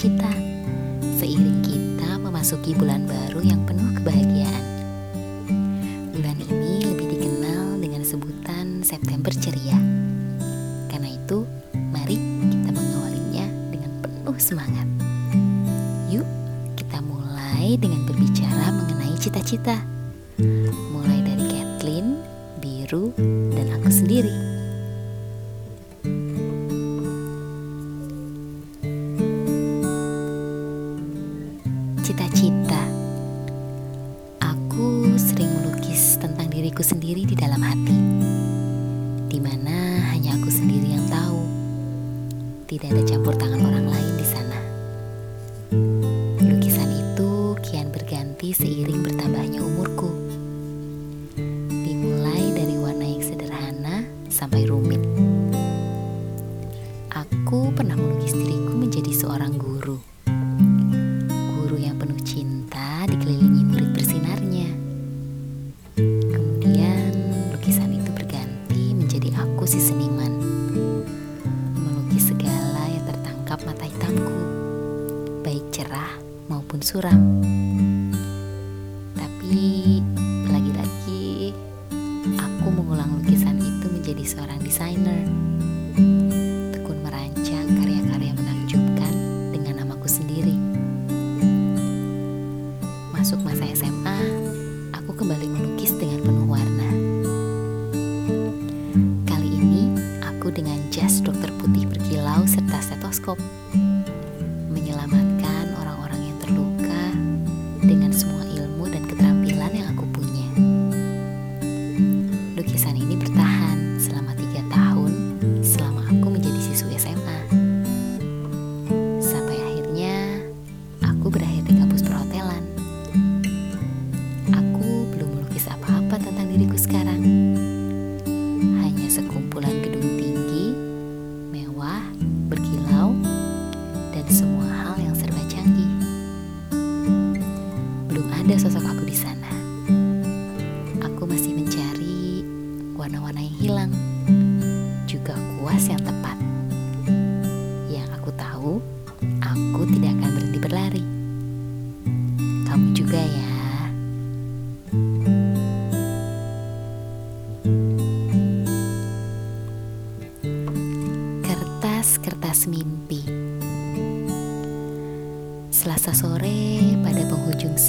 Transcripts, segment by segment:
cita-cita seiring kita memasuki bulan baru yang penuh kebahagiaan. Bulan ini lebih dikenal dengan sebutan September ceria. Karena itu, mari kita mengawalinya dengan penuh semangat. Yuk, kita mulai dengan berbicara mengenai cita-cita. Mulai dari Kathleen, Biru, dan aku sendiri. Diriku sendiri di dalam hati. Di mana hanya aku sendiri yang tahu. Tidak ada campur tangan orang lain di sana. Lukisan itu kian berganti seiring bertambahnya umurku. Dimulai dari warna yang sederhana sampai rumit. Aku pernah melukis diriku menjadi seorang tertangkap mata hitamku, baik cerah maupun suram. Tapi lagi-lagi aku mengulang lukisan itu menjadi seorang desainer. Tekun merancang karya-karya menakjubkan dengan namaku sendiri. Masuk masa SMA, aku kembali melukis dengan stetoskop. Menyelamatkan orang-orang yang terluka dengan semua ilmu dan keterampilan yang aku punya. Lukisan ini bertahan selama tiga tahun selama aku menjadi siswi SMA. Sampai akhirnya aku berakhir ada sosok aku di sana. Aku masih mencari warna-warna yang hilang, juga kuas yang tepat.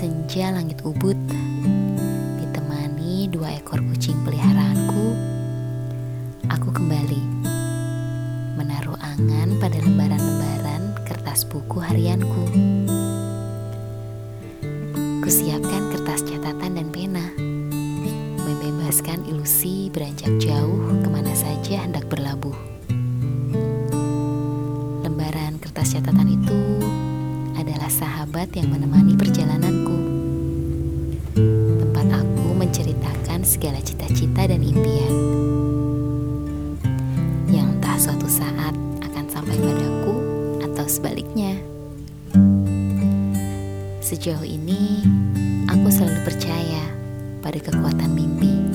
Senja langit ubud, ditemani dua ekor kucing peliharaanku, aku kembali menaruh angan pada lembaran-lembaran kertas buku harianku. Kusiapkan kertas catatan dan pena, membebaskan ilusi beranjak jauh ke mana saja hendak berlabuh. Lembaran kertas catatan itu adalah sahabat yang menemani perjalananku. Tempat aku menceritakan segala cita-cita dan impian. Yang entah suatu saat akan sampai padaku atau sebaliknya. Sejauh ini, aku selalu percaya pada kekuatan mimpi.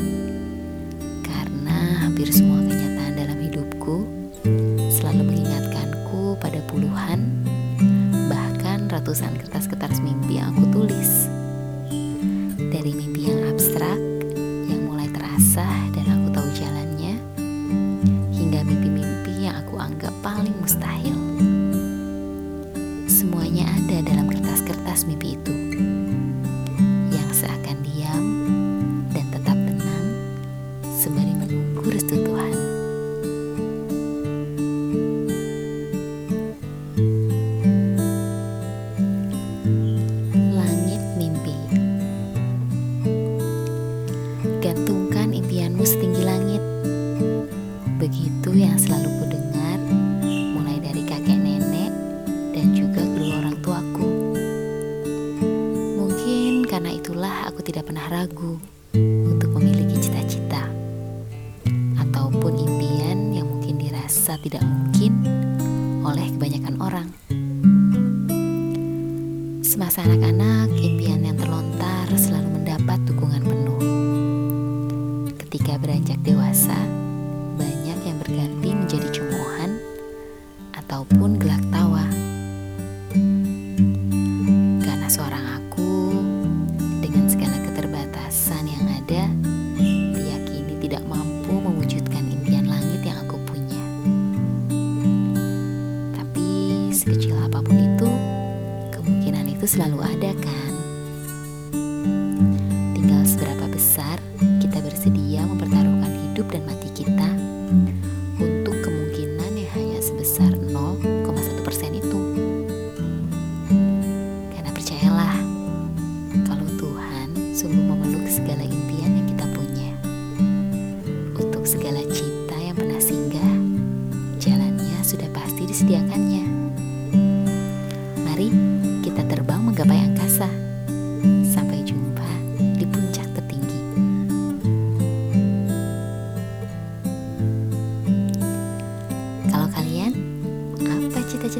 Tidak mungkin Oleh kebanyakan orang Semasa anak-anak, impian yang terlontar selalu mendapat dukungan penuh. Ketika beranjak dewasa, banyak yang berganti menjadi cemoohan ataupun gelak selalu ada kan? Tinggal seberapa besar kita bersedia mempertaruhkan hidup dan mati kita untuk kemungkinan yang hanya sebesar 0,1 persen itu. Karena percayalah, kalau Tuhan sungguh memeluk segala impian yang kita punya. Untuk segala cita yang pernah singgah, jalannya sudah pasti disediakannya. Mari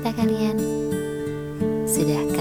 cerita kalian. Sudahkah?